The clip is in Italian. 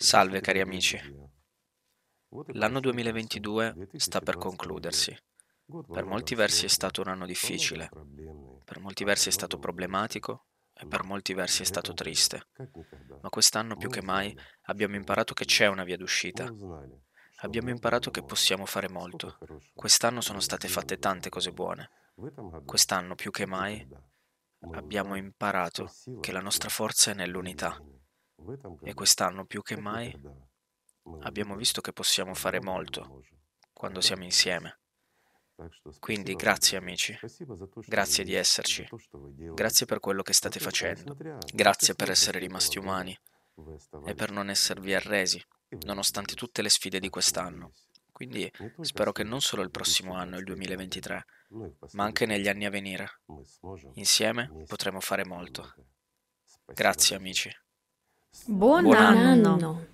Salve cari amici. L'anno 2022 sta per concludersi. Per molti versi è stato un anno difficile, per molti versi è stato problematico e per molti versi è stato triste. Ma quest'anno più che mai abbiamo imparato che c'è una via d'uscita. Abbiamo imparato che possiamo fare molto. Quest'anno sono state fatte tante cose buone. Quest'anno più che mai abbiamo imparato che la nostra forza è nell'unità. E quest'anno più che mai abbiamo visto che possiamo fare molto quando siamo insieme. Quindi grazie amici, grazie di esserci, grazie per quello che state facendo, grazie per essere rimasti umani e per non esservi arresi, nonostante tutte le sfide di quest'anno. Quindi spero che non solo il prossimo anno, il 2023, ma anche negli anni a venire, insieme potremo fare molto. Grazie amici. Buon, Buon anno. anno.